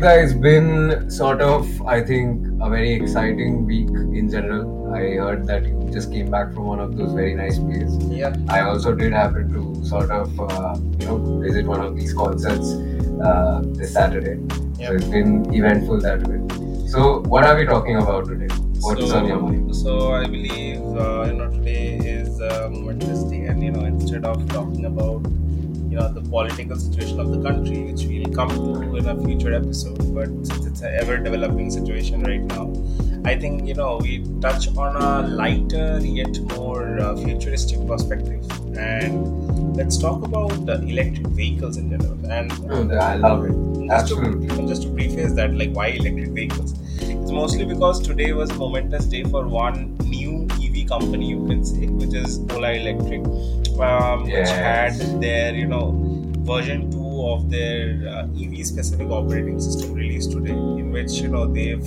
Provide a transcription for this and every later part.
So it's been sort of, I think, a very exciting week in general. I heard that you just came back from one of those very nice plays. Yeah. I also did happen to sort of, uh, you know, visit one of these concerts uh, this Saturday. So it's been eventful that way. So what are we talking about today? What's so, on your mind? So I believe uh, you know today is uh, Momentous Day, and you know instead of talking about you know the political situation of the country, which we'll come to in a future episode, but since it's an ever-developing situation right now, I think you know we touch on a lighter yet more uh, futuristic perspective, and let's talk about the electric vehicles in general. And Oh, I love it. just to, just to preface that, like why electric vehicles? It's mostly because today was a momentous day for one new company, you can say, which is Ola Electric, um, which had their, you know, version two of their uh, EV specific operating system released today, in which, you know, they've,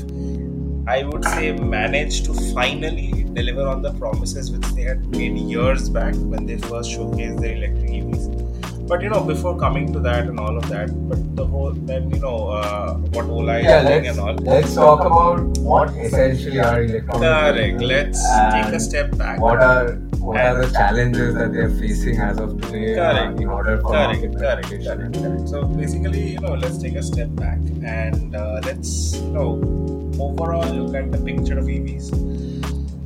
I would say, managed to finally deliver on the promises which they had made years back when they first showcased their electric EVs but you know before coming to that and all of that but the whole then you know uh, what ola is Yeah, doing and all. let's talk about what essentially are electronic correct. Let's take a step back. what are what are the challenges that they're facing as of today uh, Correct. in order for correct correct correct correct. So basically you know let's take a step back and uh, let's you know overall look at the picture of evs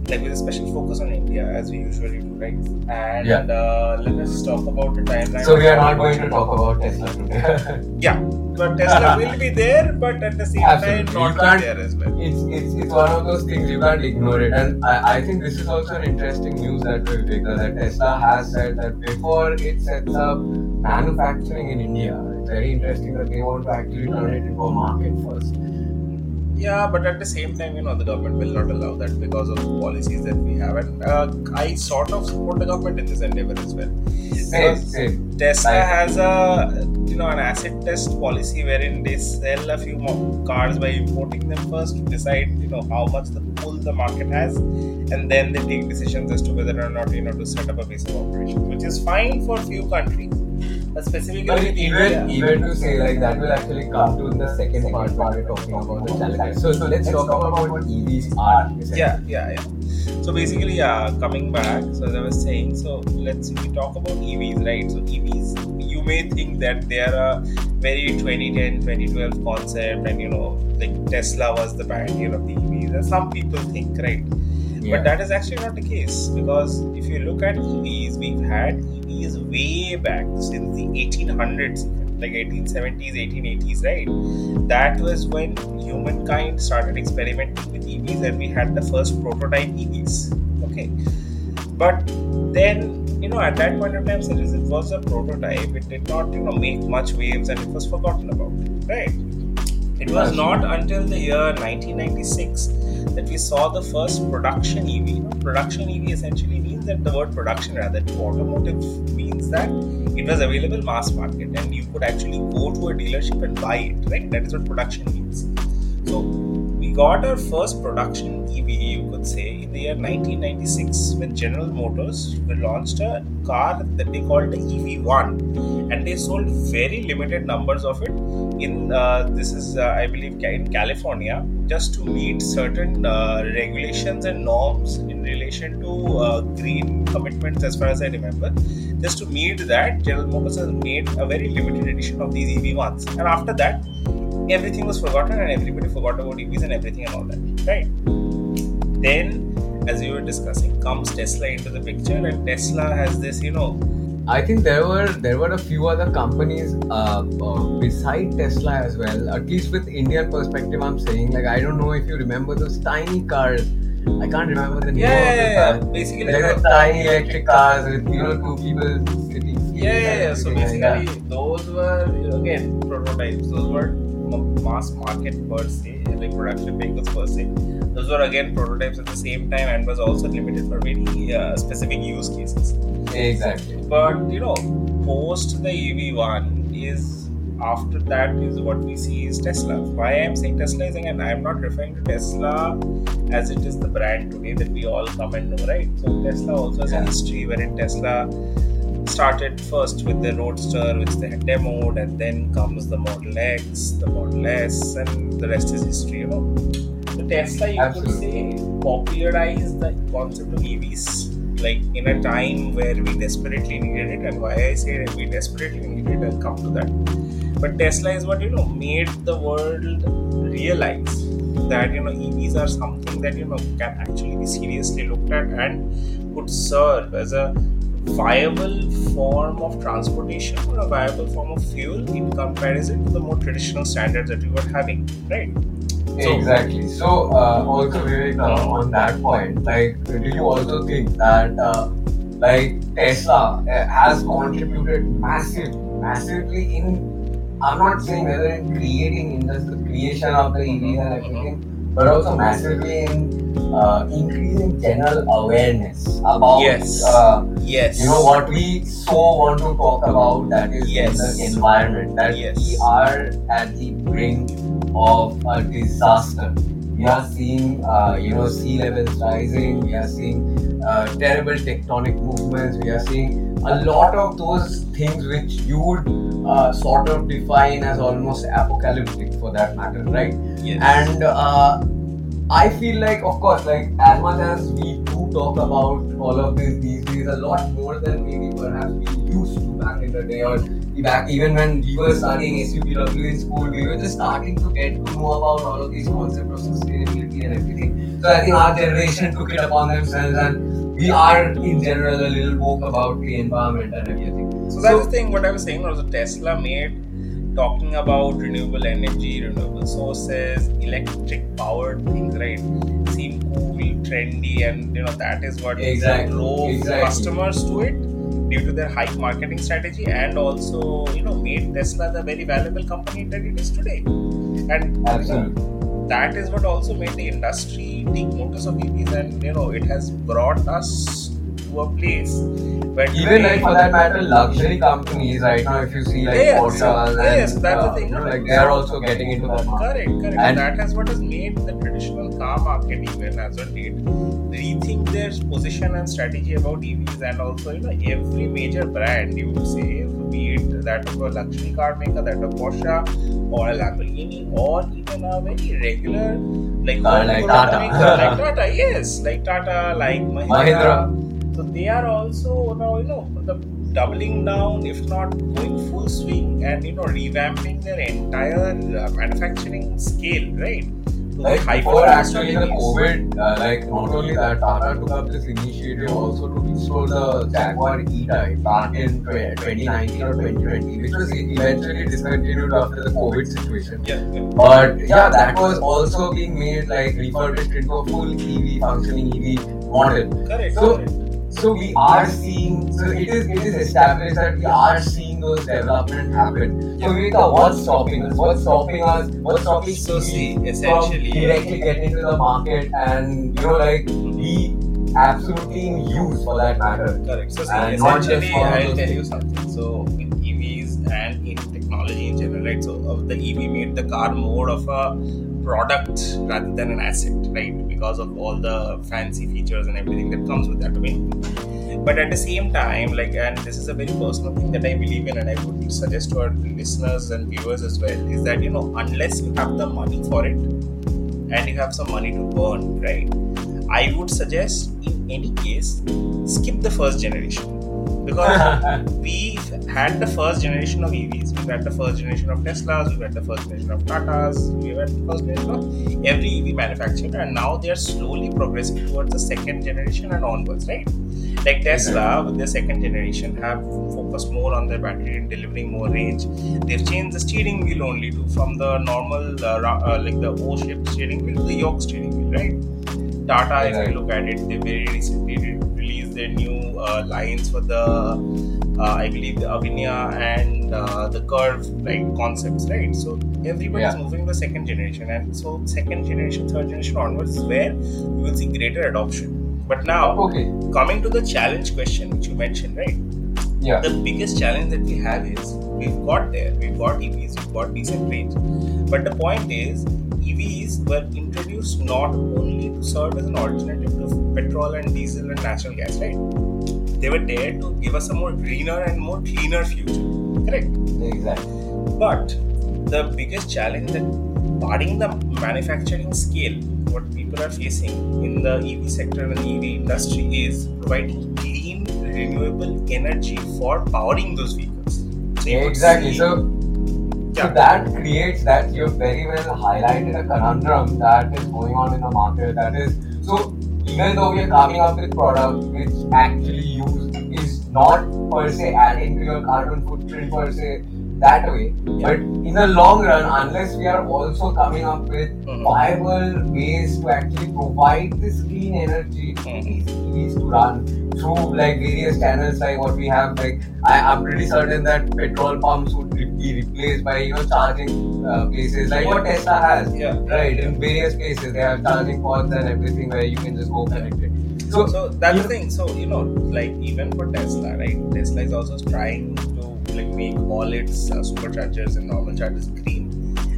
like with a special focus on india as we usually do right and Yeah. uh, let us talk about the timeline So we are not going to talk about Tesla today. yeah but tesla will be there but at the same Absolutely. time not there as well it's it's it's one of those things you can't ignore it, and I, I think this is also an interesting news that we Viveka, that Tesla has said that before it sets up manufacturing in India, it's very interesting that they want to actually turn it into a market first. Yeah, but at the same time, you know, the government will not allow that because of the policies that we have, and uh, I sort of support the government in this endeavor as well. Same, same. Tesla has a you know an asset test policy wherein they sell a few more cars by importing them first to decide you know how much the pull the market has, and then they take decisions as to whether or not you know to set up a base of operations, which is fine for a few countries, specifically But with even India. even to say like that will actually come to in the second part when we're talking about the challenges. So, so let's talk about what EVs are. yeah yeah yeah so basically yeah coming back so as i was saying so let's we talk about evs right so evs you may think that they are a very 2010 2012 concept and you know like tesla was the pioneer of the evs as some people think right Yeah. but that is actually not the case because if you look at evs we've had evs way back since the 1800s like 1870s 1880s right that was when humankind started experimenting with EVs and we had the first prototype EVs. Okay. But then, you know, at that point of time, since it was a prototype, it did not, you know, make much waves and it was forgotten about. Right. It was not until the year 1996 that we saw the first production EV. You know, production EV essentially means that the word production rather to automotive means that it was available mass market and you could actually go to a dealership and buy it, right? That is what production means. So we got our first production EV, you could say, in the year 1996 when General Motors launched a car that they called the EV1, and they sold very limited numbers of it. In uh, this is, uh, I believe, in California, just to meet certain uh, regulations and norms relation to uh, green commitments, as far as I remember. Just to meet that, General Motors has made a very limited edition of these EV1s, and after that, everything was forgotten and everybody forgot about EVs and everything and all that, right? Then, as you were discussing, comes Tesla into the picture, and Tesla has this, you know, I think there were there were a few other companies uh, uh, beside Tesla as well. At least with Indian perspective, I'm saying like I don't know if you remember those tiny cars. I can't remember the name yeah, of yeah, the yeah, car. basically, Like the tiny electric cars with you know two people sitting. yeah, yeah, yeah. So basically, those were again prototypes. Those were mass market per se, like production vehicles per se. Those were again prototypes at the same time and was also limited for very uh, specific use cases. exactly. But you know, post the EV1 is after that is what we see is Tesla. Why I'm saying Tesla is again I'm not referring to Tesla as it is the brand today that we all come and know, right? So Tesla also has a history wherein Tesla started first with the Roadster, which they had demoed, and then comes the Model X, the Model S, and the rest is history. You know, the Tesla, you Absolutely. could say, popularized the concept of EVs. Like in a time where we desperately needed it, and why I say that we desperately needed it, I'll come to that. But Tesla is what you know made the world realize that you know EVs are something that you know can actually be seriously looked at and could serve as a viable form of transportation or a viable form of fuel in comparison to the more traditional standards that we were having, right? Exactly. So, uh, also Vivek, uh, on that point, like, do you also think that, uh, like, Tesla uh, has contributed massive, massively in? I'm not saying whether in creating industry, creation of the EVs and everything, but also massively in uh, increasing general awareness about, Yes. uh, Yes. you know, what we so want to talk about, that is Yes. the environment. That Yes. we are at the brink of a disaster. We are seeing, uh, you know, sea levels rising. We are seeing uh, terrible tectonic movements. We are seeing a lot of those things which you would uh, sort of define as almost apocalyptic, for that matter, right? Yes. And uh, I feel like, of course, like as much as we do talk about all of this these days, a lot more than maybe perhaps we used to back in the day, or back even when we were studying SUPW in school, we were just starting to get to know about all of these concepts of sustainability and everything. So I think our generation took it upon themselves, and we are in general a little woke about the environment and everything. So that's the thing. What I was saying was Tesla made talking about renewable energy, renewable sources, electric powered things, right? Seem cool, trendy, and you know that is what Exactly, drove exactly. customers to it due to their high marketing strategy, and also you know made Tesla the very valuable company that it is today. And Absolutely. that is what also made the industry take notice of EVs, and you know it has brought us to a place where Even like for that matter, luxury companies right now, if you see like Yes, Porsche and yes, that's the uh, thing, you know, no? like they are also getting into that market. Correct, correct. And- that is what has made the traditional car market even as on date rethink their position and strategy about EVs and also you know every major brand you would say be it that of a luxury car maker, that of Porsche or a Lamborghini or even a very regular like like Tata. maker, like Tata, yes, like Tata, like Mahindra. Mahindra. So they are also now you know the doubling down, if not going full swing, and you know revamping their entire uh, manufacturing scale, right? Like before actually the. COVID, uh, like not only that, Tata took up this initiative also to restore the Jaguar E-Type back in 2019 or 2020, which was eventually discontinued after the COVID situation. Yeah, yeah. But yeah, that was also being made like refurbished into a full EV functioning EV model. correct. So- correct. So we are seeing, so it is it is established that we are seeing those development happen. So Viveka, what's stopping us? What's stopping us? What's stopping So see, from essentially- directly getting into the market and you know like be absolutely in use for that matter. Correct. So see, And essentially, I'll tell you something. So with EVs and in technology in general, right? So uh, the EV made the car more of a product rather than an asset, right? Because of all the fancy features and everything that comes with that. But at the same time, like, and this is a very personal thing that I believe in, and I would suggest to our listeners and viewers as well, is that you know, unless you have the money for it and you have some money to burn, right? I would suggest, in any case, skip the first generation because we had the first generation of EVs, we've had the first generation of Teslas, we've had the first generation of Tatas, we've had the first generation of every EV manufacturer, and now they are slowly progressing towards the second generation and onwards, right? Like Tesla, with their second generation, have focused more on their battery and delivering more range. They've changed the steering wheel only to from the normal, uh, uh, like the O-shaped steering wheel to the yoke steering wheel, right? Tata, if you look at it, they very recently re- released their new uh, lines for the, uh, I believe, the Avinya and uh, the Curvv, like concepts, right? So everybody is Yeah. moving to the second generation, and so second generation, third generation onwards is where you will see greater adoption. But now, Okay. coming to the challenge question which you mentioned, right? Yeah. The biggest challenge that we have is we've got there, we've got EVs, we've got decent range. But the point is, EVs were introduced not only to serve as an alternative to petrol and diesel and natural gas, right? they were there to give us a more greener and more cleaner future. Correct. Exactly. But the biggest challenge that barring the manufacturing scale, what people are facing in the EV sector and the EV industry is providing clean, renewable energy for powering those vehicles. So Exactly. So, So that creates that you've very well highlighted a conundrum that is going on in the market. That is, so even though we are coming up with products which actually use is not per se adding to your carbon footprint per se that way, but in the long run, unless we are also coming up with Mhm. viable ways to actually provide this clean energy to Mhm. these EVs to run through like various channels like what we have like I, I'm pretty certain that petrol pumps would be replaced by you know charging uh, places like what Tesla has Yeah. right in various places they have charging pods and everything where you can just go connect it So, so that's the thing. So you know, like even for Tesla, right? Tesla is also trying like make all its uh, superchargers and normal chargers green.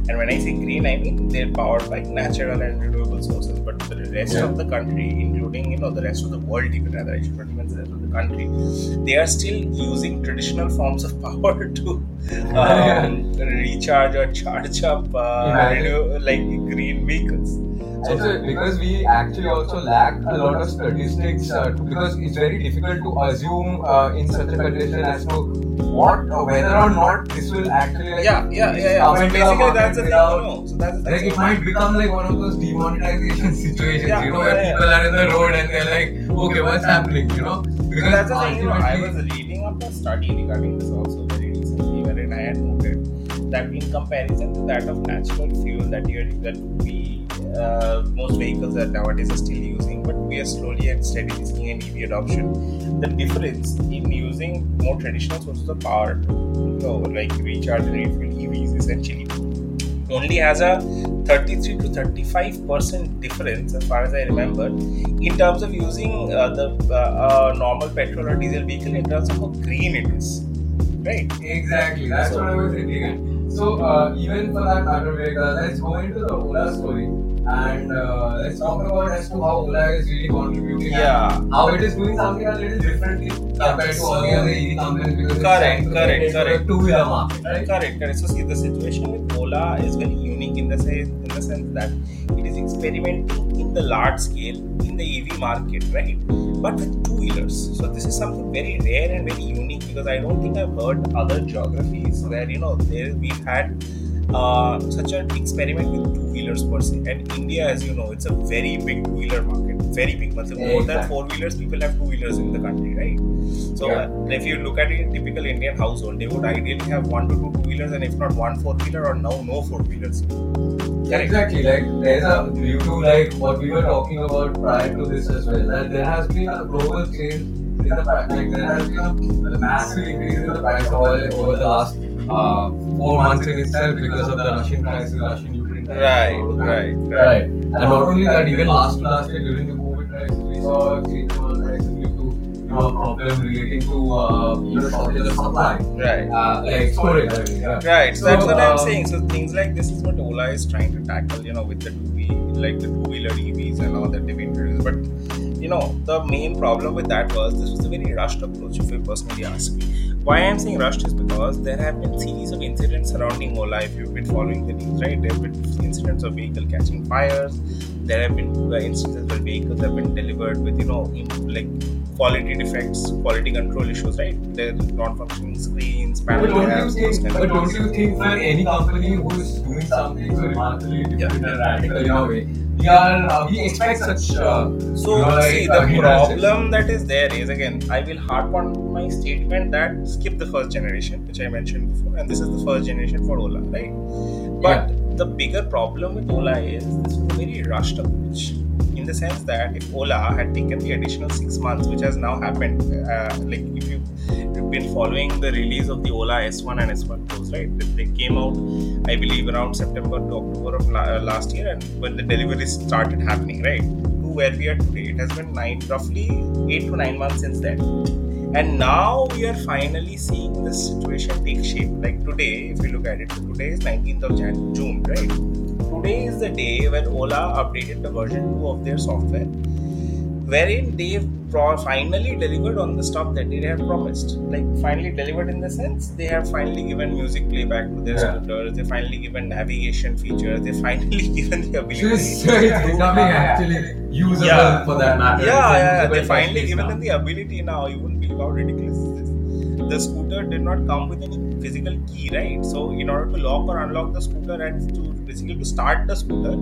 And when I say green, I mean they're powered by natural and renewable sources. But the rest Yeah. of the country, including you know the rest of the world, even rather, I should not even say the rest of the country, they are still using traditional forms of power to um, recharge or charge up uh, Imagine. renew, like green vehicles. And so because we actually also lack a lot of statistics uh, because it's very difficult to assume uh, in such a condition as to what uh, whether or not this will actually like, Yeah, yeah, yeah, yeah. So basically, that's the thing. No, so that's the Like it might become like one of those demonetization situations, Yeah, you know, where yeah, people are in the road and they're like, okay, what's happening, you know? Because That's the thing. You know, I was reading up a study regarding this also very recently, wherein I had noted that in comparison to that of natural fuel that you that we uh, most vehicles that nowadays are still using, but we are slowly and steadily seeing an EV adoption. The difference in using more traditional sources of power, you know, like recharge and refuel EVs, essentially only has a 33 to 35 percent difference as far as I remember in terms of using uh, the uh, normal petrol or diesel vehicle in terms of how green it is right Exactly, that's what I was thinking. So uh, even for that matter, Vega, let's go into the Ola story and uh, let's talk about as to how Ola is really contributing. Yeah. How it is doing something a little differently compared to all the other EV companies because it's Correct, trying to get correct, correct. two-wheeler market, right? correct correct so see the situation with Ola is very unique in the sense in the sense that it is experimenting in the large scale in the EV market right but with two wheelers so this is something very rare and very unique because I don't think I've heard other geographies where you know there we've had uh, such an experiment with two wheelers per se. And India, as you know, it's a very big two wheeler market, very big. Matlab, more than Exactly. four wheelers, people have two wheelers in the country, right? So Yeah. if you look at a typical Indian household, they would ideally have one to two two wheelers, and if not one four wheeler, or now no four wheelers. Correct. Exactly, like there's a due to like what we were talking about prior to this as well, that there has been a global change in the. Like there has been a massive increase in the price of oil over the last uh, four months in itself because of the Russian crisis, Russian Ukraine crisis. Right, right, right. Right. And not only that, even last to last year during the COVID crisis, we saw a change in oil prices due to you know, a problem relating to uh, you know, shortage of supply. Right. Uh, like storage, I mean, yeah. Right, so that's what I'm um, saying. So things like this is what Ola is trying to tackle, you know, with the two wheel, like the two wheeler EVs and all that they've introduced. But you know, the main problem with that was this was a very rushed approach. If you personally ask me, why I'm saying rushed is because there have been series of incidents surrounding Ola. If you've been following the news, right, there have been incidents of vehicle catching fires. There have been uh, instances where vehicles have been delivered with you know, like quality defects, quality control issues, right? There's non-functioning screens, But panel don't you lamps, those think? kind But of don't you think for any company who's doing something so remarkably different Yeah. and radical in a way, we are uh, we expect such. Uh, So like, see, uh, the hindrances. problem that is there is again, I will harp on my statement that skip the first generation, which I mentioned before, and this is the first generation for Ola, right? But the bigger problem with Ola is this very rushed approach. In the sense that if Ola had taken the additional six months, which has now happened, uh, like if you, been following the release of the Ola S1 and S1 Pros, right? They came out, I believe, around September to October of uh, last year, and when the deliveries started happening, right? To where we are today, it has been nine, roughly eight to nine months since then. And now we are finally seeing this situation take shape. Like today, if you look at it, today is 19th of Jan- June, right? Today is the day when Ola updated the version 2 of their software, wherein they've pro- finally delivered on the stuff that they have promised. Like finally delivered in the sense they have finally given music playback to their Yeah. scooters. They finally given navigation features. They finally given the ability. it's, so it's becoming actually usable Yeah. for that matter. Yeah, It's a yeah, they finally given now. them the ability now. You wouldn't believe how ridiculous is this. The scooter did not come with any physical key, right? So in order to lock or unlock the scooter and to basically to start the scooter,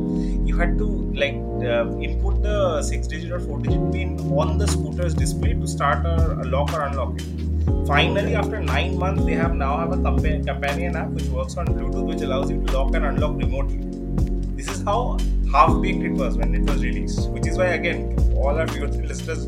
you had to like uh, input the six-digit or four-digit pin on the scooter's display to start or lock or unlock it. Finally, after nine months, they have now have a companion app which works on Bluetooth, which allows you to lock and unlock remotely. This is how half baked it was when it was released. Which is why, again, all our viewers listeners,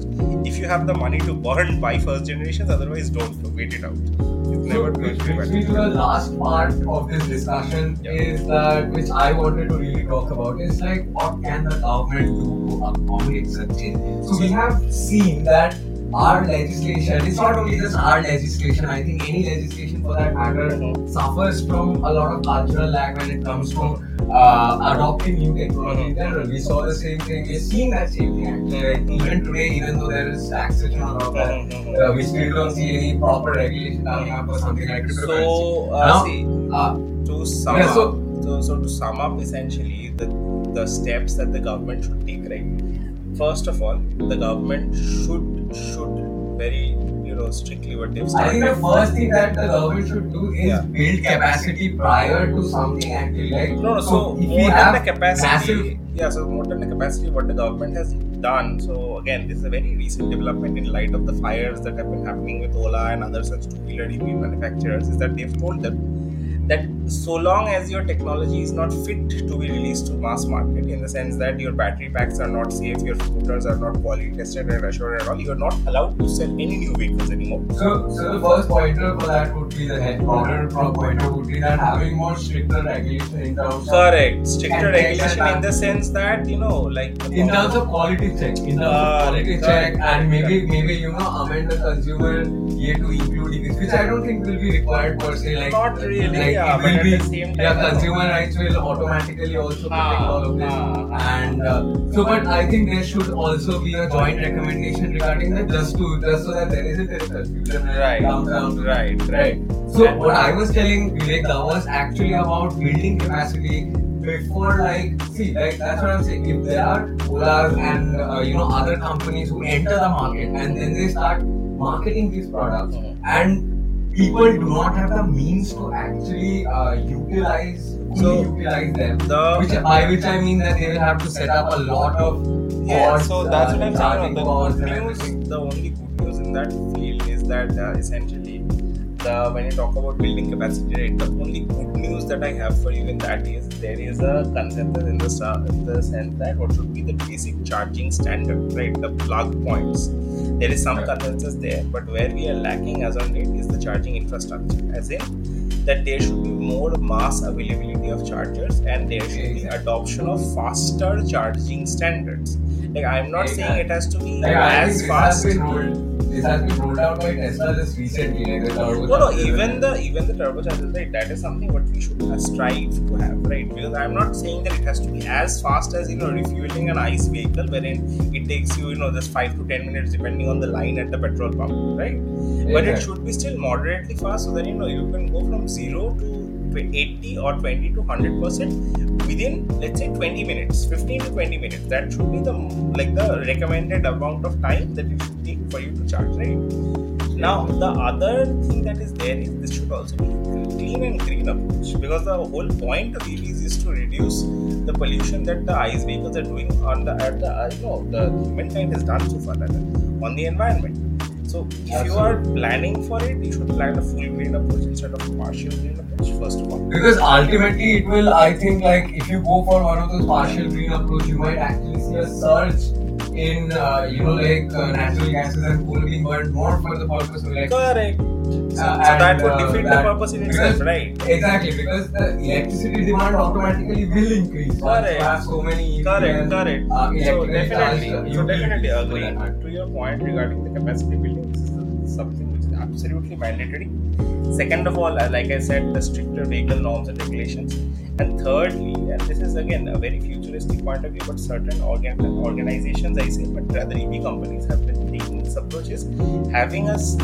if you have the money to burn, buy first generations. Otherwise, don't wait it out. It's So, which going to be brings me to the last part of this discussion Yeah. is that which I wanted to really talk about is like what can the government do to accommodate such change? So we have seen that our legislation, it's not only just our legislation, I think any legislation for that matter Mhm. suffers from a lot of cultural lag when it comes to uh, adopting new technology in Mhm. general. We saw the same thing, we're seeing that same thing actually. Like, Mhm. even today, even though there is taxation on all of that, Mhm. uh, we still don't see any proper regulation coming up for something like cryptocurrency. So, uh, Now- see, Uh, to sum Yeah, up, so- so, so to sum up, essentially, the the steps that the government should take, right? First of all, the government should should very strictly what they've I think the first thing that the government should do is Yeah. build capacity prior to something actually like No, no. So, if we than have the capacity, massive yeah. So more than the capacity, what the government has done. So again, this is a very recent development in light of the fires that have been happening with Ola and other such two-wheeler EV manufacturers. Is that they've told them that so long as your technology is not fit to be released to mass market, in the sense that your battery packs are not safe, your scooters are not quality tested and assured at all, you are not allowed to sell any new vehicles anymore. So, so the first pointer for that would be the head broader pro- pointer would be that having more stricter regulation in terms of Correct. Stricter regulation in the sense that you know, like in terms of quality check, in terms of Uh, quality correct, check, and maybe correct. maybe you know amend the consumer year to include this, which I don't think will be required per se. Like Not really, like yeah, will be yeah, consumer rights will automatically also protect Ah, all of this. ah. And uh, so, but I think there should also be a joint recommendation regarding that, just to just so that there is a confusion Right, to right, right. So what I was telling Vivek that was actually about building capacity before like see like that's what I'm saying. If there are Olas and uh, you know other companies who enter the market and then they start marketing these products Mhm. and people do not have the means to actually uh, utilize So, utilize them. the- which by which I mean that they will have to set up a lot of Yeah, so that's uh, what I'm saying. The good news, the only good news in that field is that uh, essentially, the when you talk about building capacity, right, the only good news that I have for you in that is there is a consensus in the in the sense that what should be the basic charging standard, right? The plug points. There is some consensus there, but where we are lacking as on date is the charging infrastructure, as in that there should be more mass availability of chargers and there should be adoption of faster charging standards. Like I'm not saying it has to be Like, I think as fast. Has been rolled. This has been rolled out by Tesla just recently. Like the turbo No, no. Even the even the turbochargers, right? That is something what we should strive to have, right? Because I'm not saying that it has to be as fast as you know refueling an ICE vehicle, wherein it takes you you know just five to ten minutes depending on the line at the petrol pump, right? But it should be still moderately fast, so that you know you can go from zero to 80 or 20 to 100 percent within let's say 20 minutes 15 to 20 minutes. That should be the like the recommended amount of time that it should take for you to charge right? Now the other thing that is there is this should also be clean and green approach because the whole point of EVs is to reduce the pollution that the ICE vehicles are doing on the at the you know the humankind has done so far on the environment so if you are planning for it, you should plan a full green approach instead of a partial green approach. First of all, Because ultimately, it will. I think like if you go for one of those partial green approach, you might actually see a surge in uh, you know like uh, natural gases and coal being burned more for the purpose of like. correct. So, Uh, so that and, would uh, defeat that- the purpose in itself, because- right? Exactly, because the electricity demand automatically will increase. Correct. You have so many. Correct, and, correct. Uh, so definitely, charged so definitely agree to your point regarding the capacity building. This is something absolutely mandatory. Second of all, uh, like I said, the stricter vehicle norms and regulations. And thirdly, and this is again a very futuristic point of view, but certain organ- organizations, I say, but rather EV companies have been taking this approach is having us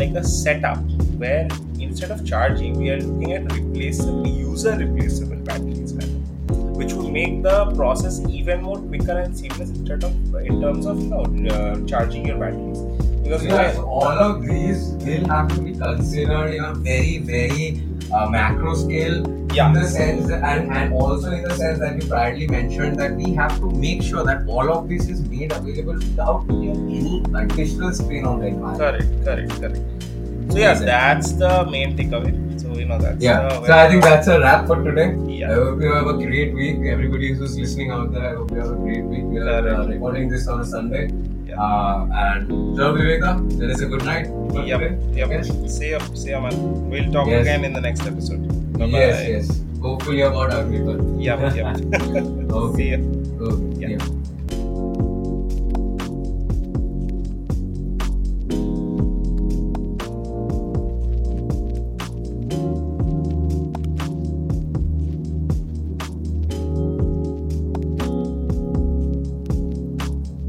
like a setup where instead of charging, we are looking at replaceable, user replaceable batteries, which will make the process even more quicker and seamless instead of in terms of you know uh, charging your batteries. Because Yes, all of these will have to be considered in a very, very uh, macro scale. Yeah. In the sense, and, and also in the sense that you proudly mentioned that we have to make sure that all of this is made available without any additional strain on the environment. Correct, correct, correct. So yeah, that's the main takeaway. So you know that's Yeah. So I think that's a wrap for today. Yeah. I hope you have a great week. Everybody who's listening out there, I hope you have a great week. We are uh, recording this on a Sunday. Yeah. Uh, and so Viveka, there is a good night for Yep, today. yep. Okay? See ya, see ya, man. We'll talk Yes. again in the next episode. Bye Yes, yes. Hopefully about Agnipath. Yep, yep. Okay. See ya. Okay. Yeah. Yeah.